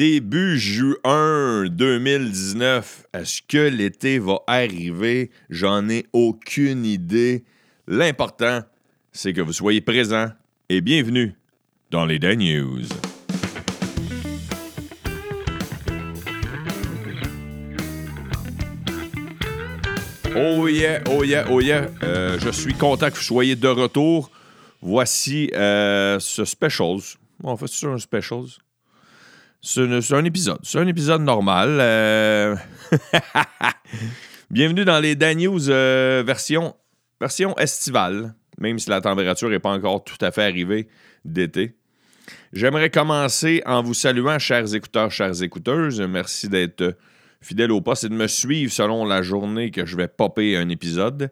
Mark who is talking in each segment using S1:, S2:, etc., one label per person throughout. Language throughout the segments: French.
S1: Début juin 2019. Est-ce que l'été va arriver? J'en ai aucune idée. L'important, c'est que vous soyez présents et bienvenue dans les Dan News. Oh yeah, oh yeah, oh yeah. Euh, je suis content que vous soyez de retour. Voici euh, ce specials. En fait, c'est un specials. C'est un, épisode. C'est un épisode normal. Euh, Bienvenue dans les Dan News euh, version, version estivale, même si la température n'est pas encore tout à fait arrivée d'été. J'aimerais commencer en vous saluant, chers écouteurs, chères écouteuses. Merci d'être fidèles au poste et de me suivre selon la journée que je vais popper un épisode.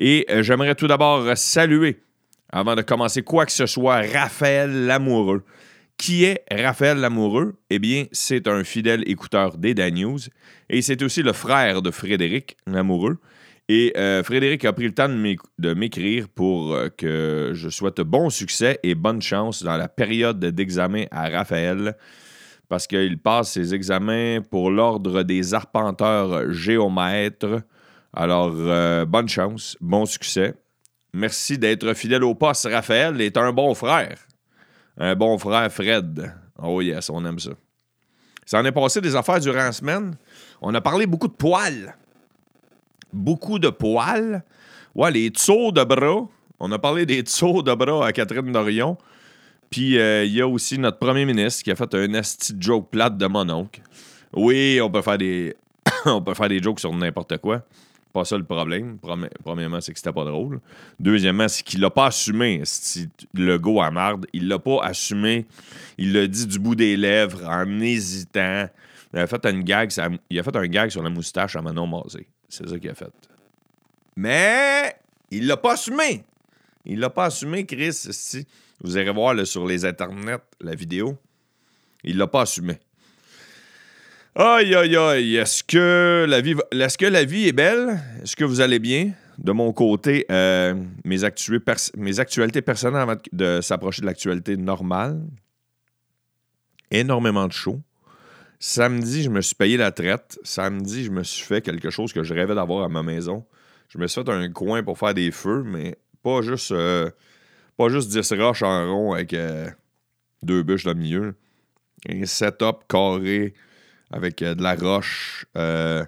S1: Et euh, j'aimerais tout d'abord saluer, avant de commencer quoi que ce soit, Raphaël Lamoureux. Qui est Raphaël Lamoureux? Eh bien, c'est un fidèle écouteur des Dan et c'est aussi le frère de Frédéric Lamoureux. Et euh, Frédéric a pris le temps de m'écrire pour euh, que je souhaite bon succès et bonne chance dans la période d'examen à Raphaël parce qu'il passe ses examens pour l'ordre des arpenteurs géomètres. Alors, euh, bonne chance, bon succès. Merci d'être fidèle au poste. Raphaël est un bon frère. Un bon frère, Fred. Oh yes, on aime ça. Ça en est passé des affaires durant la semaine. On a parlé beaucoup de poils. Beaucoup de poils. Ouais, les tsos de bras. On a parlé des tsos de bras à Catherine Dorion. Puis euh, il y a aussi notre premier ministre qui a fait un de joke plate de mon oncle. Oui, on peut faire des on peut faire des jokes sur n'importe quoi. Pas ça le problème. Premi- Premièrement, c'est que c'était pas drôle. Deuxièmement, c'est qu'il l'a pas assumé. Le go à marde, il l'a pas assumé. Il l'a dit du bout des lèvres en hésitant. Il a fait, une gag, ça- il a fait un gag sur la moustache à Manon Mazé. C'est ça qu'il a fait. Mais il l'a pas assumé. Il l'a pas assumé, Chris. esti. Vous irez voir sur les internets la vidéo. Il l'a pas assumé. Aïe, aïe, aïe. Est-ce que, la vie, est-ce que la vie est belle? Est-ce que vous allez bien? De mon côté, euh, mes, mes actualités personnelles avant de s'approcher de l'actualité normale. Énormément de show. Samedi, je me suis payé la traite. Samedi, je me suis fait quelque chose que je rêvais d'avoir à ma maison. Je me suis fait un coin pour faire des feux, mais pas juste, euh, pas juste 10 roches en rond avec euh, deux bûches dans le milieu. Un setup carré avec euh, de la roche euh,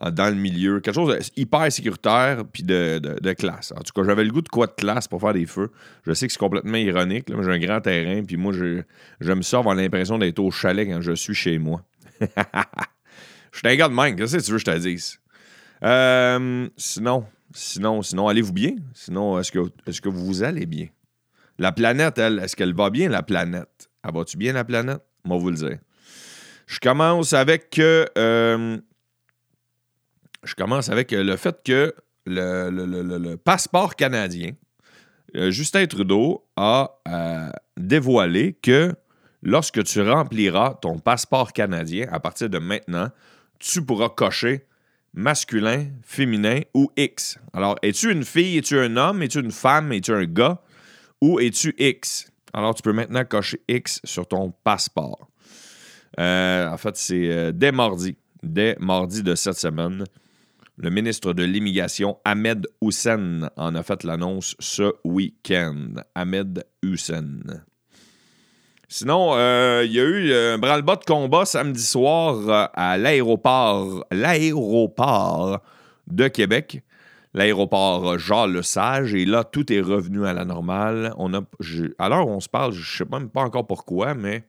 S1: dans le milieu. Quelque chose de hyper sécuritaire puis de, de- classe. En tout cas, j'avais le goût de quoi de classe pour faire des feux. Je sais que c'est complètement ironique. là, mais j'ai un grand terrain puis moi, je- j'aime ça avoir l'impression d'être au chalet quand je suis chez moi. Je suis un gars de même. Qu'est-ce que tu veux que je te dise? Euh, sinon, sinon, sinon, allez-vous bien? Sinon, est-ce que, est que vous allez bien? La planète, elle, est-ce qu'elle va bien, la planète? Elle va-tu bien, la planète? Moi, vous le dire. Je commence avec euh, je commence avec le fait que le passeport canadien, euh, Justin Trudeau a euh, dévoilé que lorsque tu rempliras ton passeport canadien, à partir de maintenant, tu pourras cocher masculin, féminin ou X. Alors, es-tu une fille, es-tu un homme, es-tu une femme, es-tu un gars ou es-tu X? Alors, tu peux maintenant cocher X sur ton passeport. Euh, en fait, c'est euh, dès mardi, dès mardi de cette semaine, le ministre de l'Immigration, Ahmed Hussein, en a fait l'annonce ce week-end. Ahmed Hussein. Sinon, euh, il y a eu un branle-bas de combat samedi soir à l'aéroport, l'aéroport de Québec, l'aéroport Jean-Lesage, et là, tout est revenu à la normale. On a, je- on se parle, je ne sais même pas encore pourquoi, mais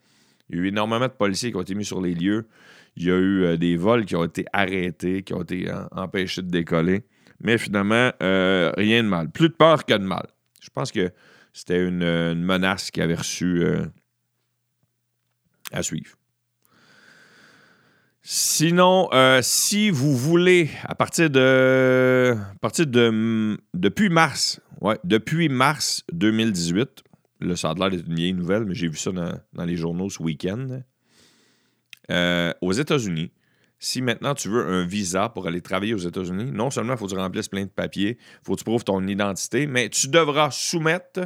S1: il y a eu énormément de policiers qui ont été mis sur les lieux. Il y a eu euh, des vols qui ont été arrêtés, qui ont été euh, empêchés de décoller. Mais finalement, euh, rien de mal. Plus de peur que de mal. Je pense que c'était une, menace qui avait reçu euh, à suivre. Sinon, si vous voulez, à partir de. À partir de. Depuis mars, ouais, depuis mars 2018, là, ça a l'air d'être une vieille nouvelle, mais j'ai vu ça dans, les journaux ce week-end. Euh, aux États-Unis, si maintenant tu veux un visa pour aller travailler aux États-Unis, non seulement il faut que tu remplisses plein de papiers, il faut que tu prouves ton identité, mais tu devras soumettre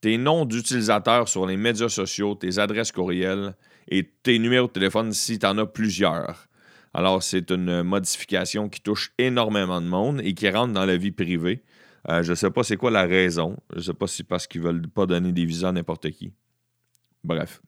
S1: tes noms d'utilisateurs sur les médias sociaux, tes adresses courriels et tes numéros de téléphone si tu en as plusieurs. Alors, c'est une modification qui touche énormément de monde et qui rentre dans la vie privée. Euh, je ne sais pas c'est quoi la raison. Je ne sais pas si parce qu'ils ne veulent pas donner des visas à n'importe qui. Bref.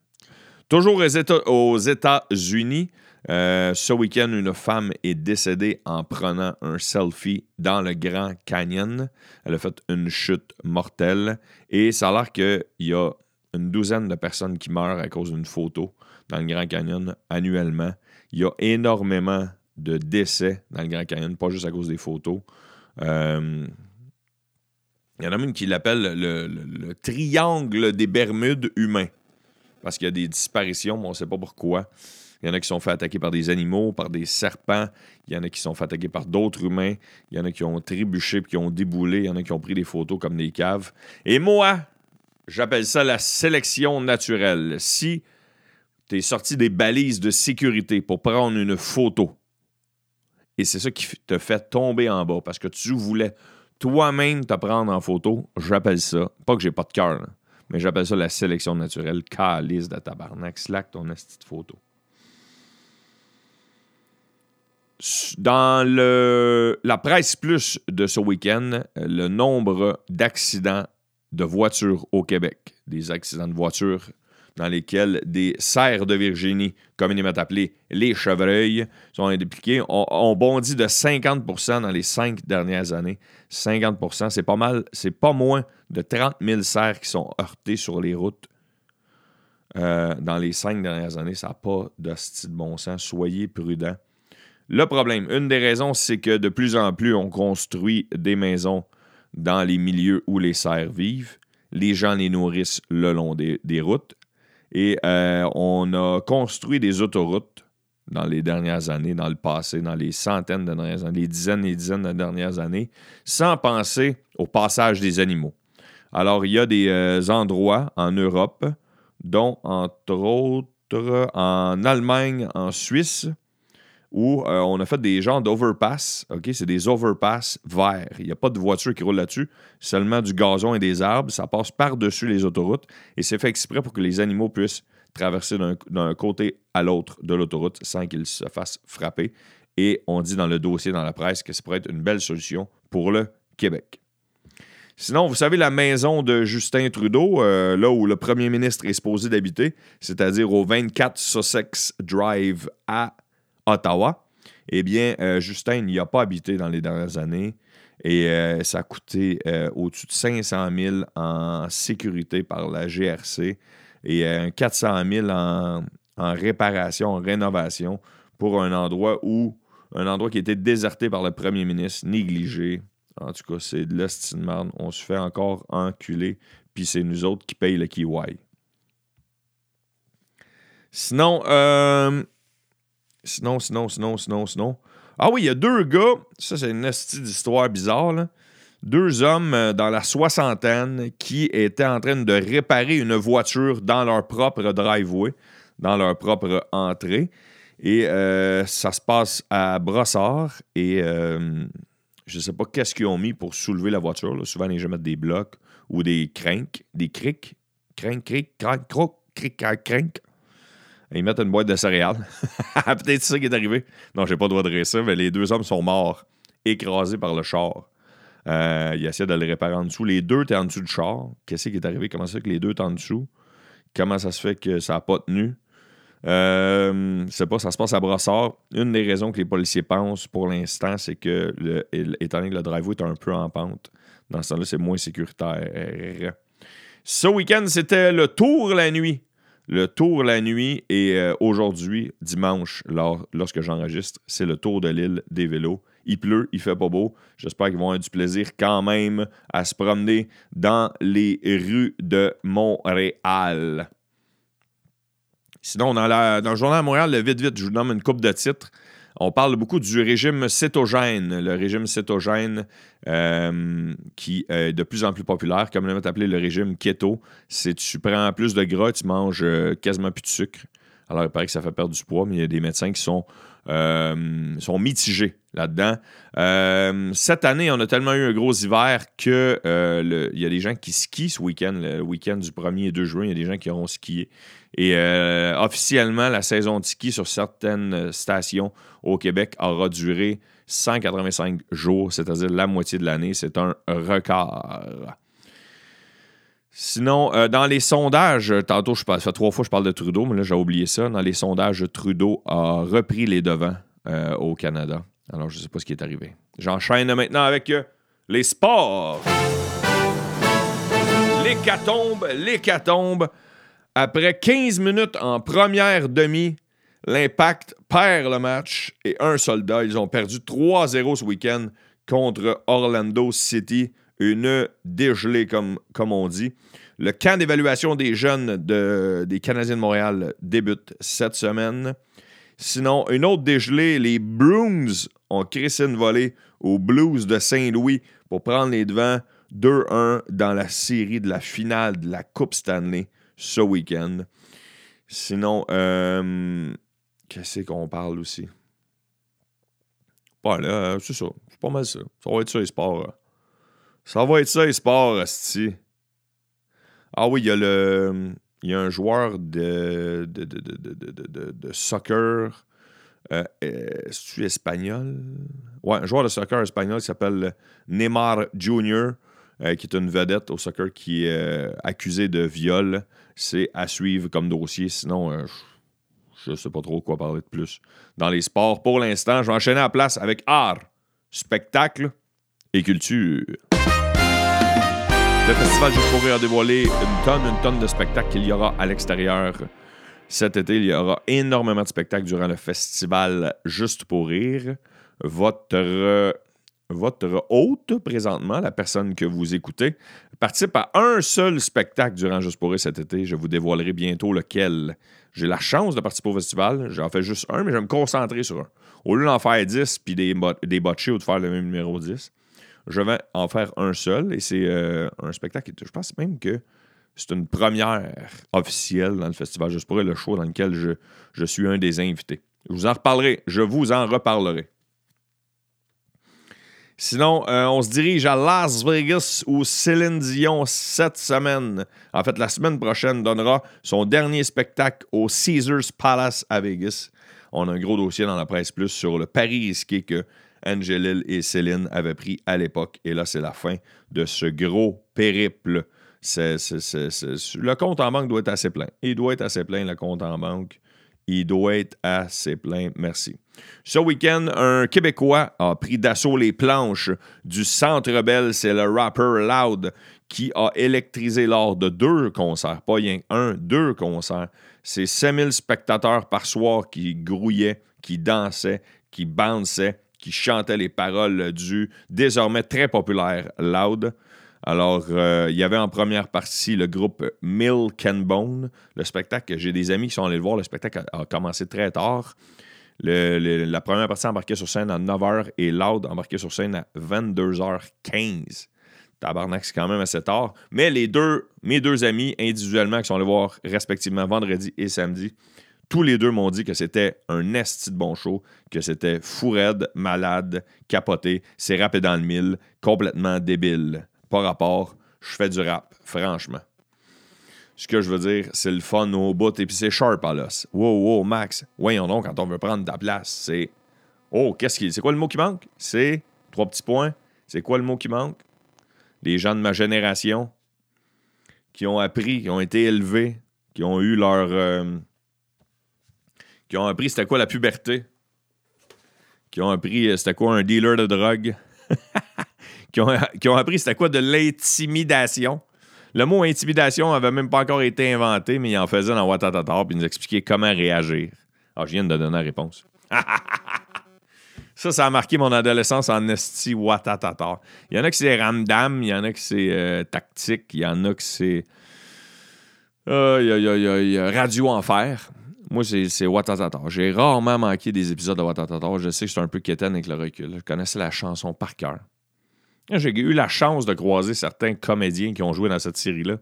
S1: Toujours aux États-Unis, euh, ce week-end, une femme est décédée en prenant un selfie dans le Grand Canyon. Elle a fait une chute mortelle et ça a l'air qu'il y a une douzaine de personnes qui meurent à cause d'une photo dans le Grand Canyon annuellement. Il y a énormément de décès dans le Grand Canyon, pas juste à cause des photos. Euh, il y en a même qui l'appellent le, triangle des Bermudes humains. Parce qu'il y a des disparitions, mais on ne sait pas pourquoi. Il y en a qui sont fait attaquer par des animaux, par des serpents. Il y en a qui sont fait attaquer par d'autres humains. Il y en a qui ont trébuché puis qui ont déboulé. Il y en a qui ont pris des photos comme des caves. Et moi, j'appelle ça la sélection naturelle. Si tu es sorti des balises de sécurité pour prendre une photo, et c'est ça qui te fait tomber en bas parce que tu voulais toi-même te prendre en photo, j'appelle ça, pas que j'ai pas de cœur, mais j'appelle ça la sélection naturelle, calice de tabarnak, slack ton astuce de photo. Dans le, la presse plus de ce week-end, le nombre d'accidents de voitures au Québec, des accidents de voitures dans lesquels des cerfs de Virginie, comme il est appelé les chevreuils, sont impliqués, ont, bondi de 50% dans les cinq dernières années. 50% c'est pas mal, c'est pas moins de 30 000 cerfs qui sont heurtés sur les routes euh, dans les cinq dernières années. Ça n'a pas de style bon sens. Soyez prudents. Le problème, une des raisons, c'est que de plus en plus, on construit des maisons dans les milieux où les cerfs vivent. Les gens les nourrissent le long des, routes. Et euh, on a construit des autoroutes dans les dernières années, dans le passé, dans les centaines de dernières années, les dizaines et dizaines de dernières années, sans penser au passage des animaux. Alors, il y a des euh, endroits en Europe, dont entre autres en Allemagne, en Suisse, où euh, on a fait des genres d'overpass. OK? C'est des overpass verts. Il n'y a pas de voiture qui roule là-dessus, seulement du gazon et des arbres. Ça passe par-dessus les autoroutes et c'est fait exprès pour que les animaux puissent traverser d'un côté à l'autre de l'autoroute sans qu'ils se fassent frapper. Et on dit dans le dossier dans la presse que ça pourrait être une belle solution pour le Québec. Sinon, vous savez, la maison de Justin Trudeau, euh, là où le premier ministre est supposé d'habiter, c'est-à-dire au 24 Sussex Drive à Ottawa, eh bien, euh, Justin n'y a pas habité dans les dernières années et euh, ça a coûté euh, au-dessus de 500 000 en sécurité par la GRC et 400 000 en, réparation, en rénovation pour un endroit où un endroit qui était déserté par le premier ministre, négligé. En tout cas, c'est de l'estimement. On se fait encore enculer, puis c'est nous autres qui payent le kiwi. Sinon, Sinon, sinon, sinon, sinon, sinon. Ah oui, il y a deux gars, ça c'est une d'histoire bizarre, deux hommes euh, dans la soixantaine qui étaient en train de réparer une voiture dans leur propre driveway, dans leur propre entrée. Et euh, ça se passe à Brossard. Et euh, je ne sais pas qu'est-ce qu'ils ont mis pour soulever la voiture. Souvent, les gens mettent des blocs ou des crinques, des crics. Crinques, cric, crank, croc, cric, crank ils mettent une boîte de céréales. Peut-être ça qui est arrivé. Non, j'ai pas le droit de dire ça, mais les deux hommes sont morts, écrasés par le char. Euh, il essaie de le réparer en dessous. Les deux étaient en dessous du char. Qu'est-ce qui est arrivé? Comment ça que les deux étaient en dessous? Comment ça se fait que ça n'a pas tenu? Euh, c'est pas, ça se passe à Brossard. Une des raisons que les policiers pensent pour l'instant, c'est que, étant donné que le driveway est un peu en pente, dans ce temps-là, c'est moins sécuritaire. Ce week-end, c'était le tour la nuit le tour la nuit et euh, aujourd'hui, dimanche, lorsque j'enregistre, c'est le tour de l'île des vélos. Il pleut, il fait pas beau. J'espère qu'ils vont avoir du plaisir quand même à se promener dans les rues de Montréal. Sinon, dans, dans le journal de Montréal, vite, vite, je vous donne une coupe de titres. On parle beaucoup du régime cétogène, le régime cétogène euh, qui est de plus en plus populaire, comme on l'aime appelé le régime keto. C'est tu prends plus de gras, tu manges euh, quasiment plus de sucre. Alors, il paraît que ça fait perdre du poids, mais il y a des médecins qui sont, euh, sont mitigés là-dedans. Euh, cette année, on a tellement eu un gros hiver qu'il il y a des gens qui skient ce week-end, le week-end du 1er et 2 juin, il y a des gens qui auront skié. Et officiellement, la saison de ski sur certaines stations au Québec aura duré 185 jours, c'est-à-dire la moitié de l'année. C'est un record. Sinon, euh, dans les sondages, tantôt, je parle, ça fait trois fois que je parle de Trudeau, mais là, j'ai oublié ça. Dans les sondages, Trudeau a repris les devants euh, au Canada. Alors, je ne sais pas ce qui est arrivé. J'enchaîne maintenant avec euh, les sports. L'hécatombe, l'hécatombe. Après 15 minutes en première demi, l'Impact perd le match et un soldat. Ils ont perdu 3-0 ce week-end contre Orlando City une dégelée, comme, on dit. Le camp d'évaluation des jeunes des Canadiens de Montréal débute cette semaine. Sinon, une autre dégelée, les Bruins ont crissé une volée aux Blues de Saint-Louis pour prendre les devants 2-1 dans la série de la finale de la Coupe Stanley ce week-end. Sinon, euh, qu'est-ce qu'on parle aussi? Voilà, c'est ça. C'est pas mal ça. Ça va être ça, les sports. Ça va être ça, les sports, Asti. Ah oui, il y a le. Il y a un joueur de, de, de, de soccer. Euh, est espagnol? Ouais, un joueur de soccer espagnol qui s'appelle Neymar Jr., euh, qui est une vedette au soccer qui est euh, accusé de viol. C'est à suivre comme dossier. Sinon, euh, je ne sais pas trop quoi parler de plus. Dans les sports, pour l'instant, je vais enchaîner à la place avec art, spectacle et culture. Le festival Juste pour rire a dévoilé une tonne, une tonne de spectacles qu'il y aura à l'extérieur. Cet été, il y aura énormément de spectacles durant le festival Juste pour rire. Votre, votre hôte, présentement, la personne que vous écoutez, participe à un seul spectacle durant Juste pour rire cet été. Je vous dévoilerai bientôt lequel. J'ai la chance de participer au festival. J'en fais juste un, mais je vais me concentrer sur un. Au lieu d'en faire 10 puis des, des botchés ou de faire le même numéro 10, je vais en faire un seul et c'est euh, un spectacle. Je pense même que c'est une première officielle dans le festival Juste pour le show dans lequel je, suis un des invités. Je vous en reparlerai. Je vous en reparlerai. Sinon, euh, on se dirige à Las Vegas où Céline Dion, cette semaine, en fait, la semaine prochaine, donnera son dernier spectacle au Caesars Palace à Vegas. On a un gros dossier dans la presse plus sur le pari risqué que Angelil et Céline avaient pris à l'époque. Et là, c'est la fin de ce gros périple. le compte en banque doit être assez plein. Il doit être assez plein, le compte en banque. Il doit être assez plein. Merci. Ce week-end, un Québécois a pris d'assaut les planches du Centre Bell. C'est le rapper Loud qui a électrisé lors de deux concerts, pas rien un, deux concerts. C'est 5000 spectateurs par soir qui grouillaient, qui dansaient, qui bounçaient qui chantait les paroles du désormais très populaire Loud. Alors, euh, il y avait en première partie le groupe Milk and Bone. Le spectacle, j'ai des amis qui sont allés le voir. Le spectacle a, commencé très tard. la première partie embarquée sur scène à 9h et Loud embarqué sur scène à 22h15. Tabarnak, c'est quand même assez tard. Mais les deux, mes deux amis individuellement qui sont allés voir respectivement vendredi et samedi, tous les deux m'ont dit que c'était un esti de bon show, que c'était fou malade, capoté, c'est rappé dans le mille, complètement débile. Pas rapport, je fais du rap, franchement. Ce que je veux dire, c'est le fun au bout et puis c'est sharp à l'os. Wow, wow, Max, voyons donc quand on veut prendre ta place, c'est. Oh, qu'est-ce qui. C'est quoi le mot qui manque? C'est. Trois petits points. C'est quoi le mot qui manque? Les gens de ma génération qui ont appris, qui ont été élevés, qui ont eu leur. Euh, qui ont appris c'était quoi la puberté, qui ont appris euh, c'était quoi un dealer de drogue, qui, ont, appris c'était quoi de l'intimidation. Le mot intimidation n'avait même pas encore été inventé, mais il en faisait dans Watatata puis il nous expliquait comment réagir. Ah, je viens de donner la réponse. ça, ça a marqué mon adolescence en esti Watatata. Il y en a qui c'est ramdam, il y en a qui c'est euh, tactique, il y en a qui c'est. Euh, radio enfer. Moi, c'est Watatata. J'ai rarement manqué des épisodes de Watatata. Je sais que c'est un peu quétaine avec le recul. Je connaissais la chanson par cœur. J'ai eu la chance de croiser certains comédiens qui ont joué dans cette série-là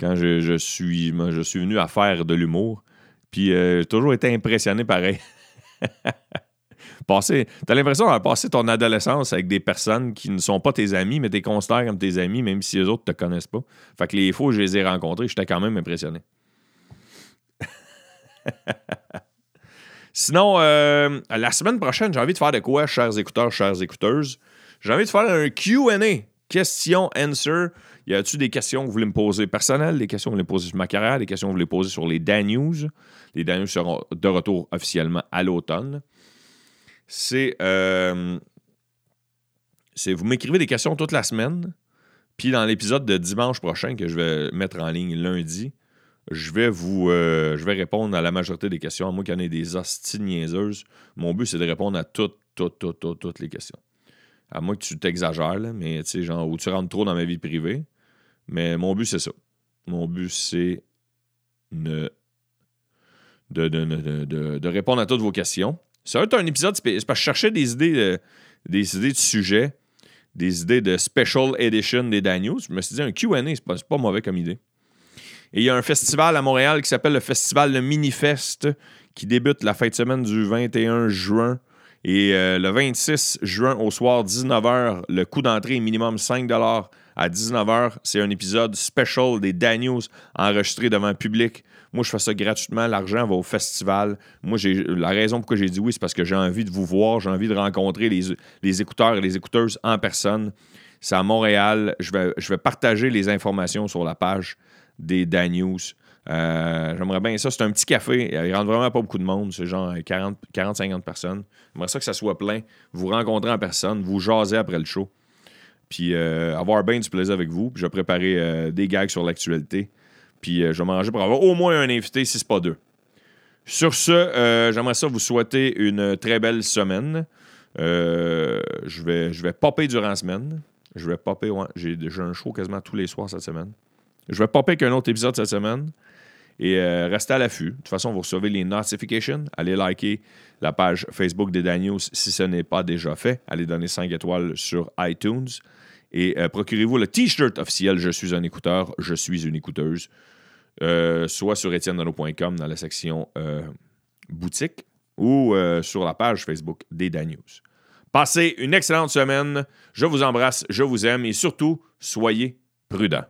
S1: quand je, suis, venu à faire de l'humour. Puis euh, j'ai toujours été impressionné pareil. t'as l'impression d'avoir passé ton adolescence avec des personnes qui ne sont pas tes amis, mais tu considères comme tes amis, même si les autres te connaissent pas. Fait que les où je les ai rencontrés, j'étais quand même impressionné. Sinon, euh, la semaine prochaine, j'ai envie de faire de quoi, chers écouteurs, chères écouteuses? J'ai envie de faire un QA, question, answer. Y a-t-il des questions que vous voulez me poser personnelles, des questions que vous voulez poser sur ma carrière, des questions que vous voulez poser sur les Dan News? Les Dan News seront de retour officiellement à l'automne. C'est. Euh, c'est vous m'écrivez des questions toute la semaine. Puis dans l'épisode de dimanche prochain que je vais mettre en ligne lundi, je vais vous euh, je vais répondre à la majorité des questions, à moins qu'il y en ait des hosties niaiseuses. Mon but, c'est de répondre à toutes, toutes, toutes, toutes, toutes les questions. À moins que tu t'exagères, mais tu sais, genre, ou tu rentres trop dans ma vie privée. Mais mon but, c'est ça. Mon but, c'est de, de, répondre à toutes vos questions. Ça va être un épisode spécial. Parce que je cherchais des idées, de, des idées de sujets, des idées de special edition des Daniels. Je me suis dit, un QA, c'est pas, pas mauvais comme idée. Et il y a un festival à Montréal qui s'appelle le Festival Le Minifest qui débute la fin de semaine du 21 juin. Et euh, le 26 juin au soir, 19h, le coût d'entrée est minimum 5 à 19h. C'est un épisode special des Daniels enregistré devant un public. Moi, je fais ça gratuitement. L'argent va au festival. Moi, j'ai la raison pourquoi j'ai dit oui, c'est parce que j'ai envie de vous voir. J'ai envie de rencontrer les, les écouteurs et les écouteuses en personne. C'est à Montréal. Je vais partager les informations sur la page des Dan News. Euh, j'aimerais bien ça. C'est un petit café. Il rentre vraiment pas beaucoup de monde. C'est genre 40-50 personnes. J'aimerais ça que ça soit plein. Vous rencontrez en personne, vous jasez après le show. Puis euh, avoir bien du plaisir avec vous. Puis je vais préparer euh, des gags sur l'actualité. Puis je vais manger pour avoir au moins un invité, si ce pas deux. Sur ce, j'aimerais ça vous souhaiter une très belle semaine. je, vais, je vais popper durant la semaine. Je vais popper. J'ai un show quasiment tous les soirs cette semaine. Je vais popper avec un autre épisode cette semaine. Et euh, restez à l'affût. De toute façon, vous recevez les notifications. Allez liker la page Facebook des Daniels si ce n'est pas déjà fait. Allez donner 5 étoiles sur iTunes. Et euh, procurez-vous le T-shirt officiel Je suis un écouteur, je suis une écouteuse. Euh, soit sur etiennedano.com dans la section boutique ou sur la page Facebook des Daniels. Passez une excellente semaine. Je vous embrasse, je vous aime et surtout, soyez prudents.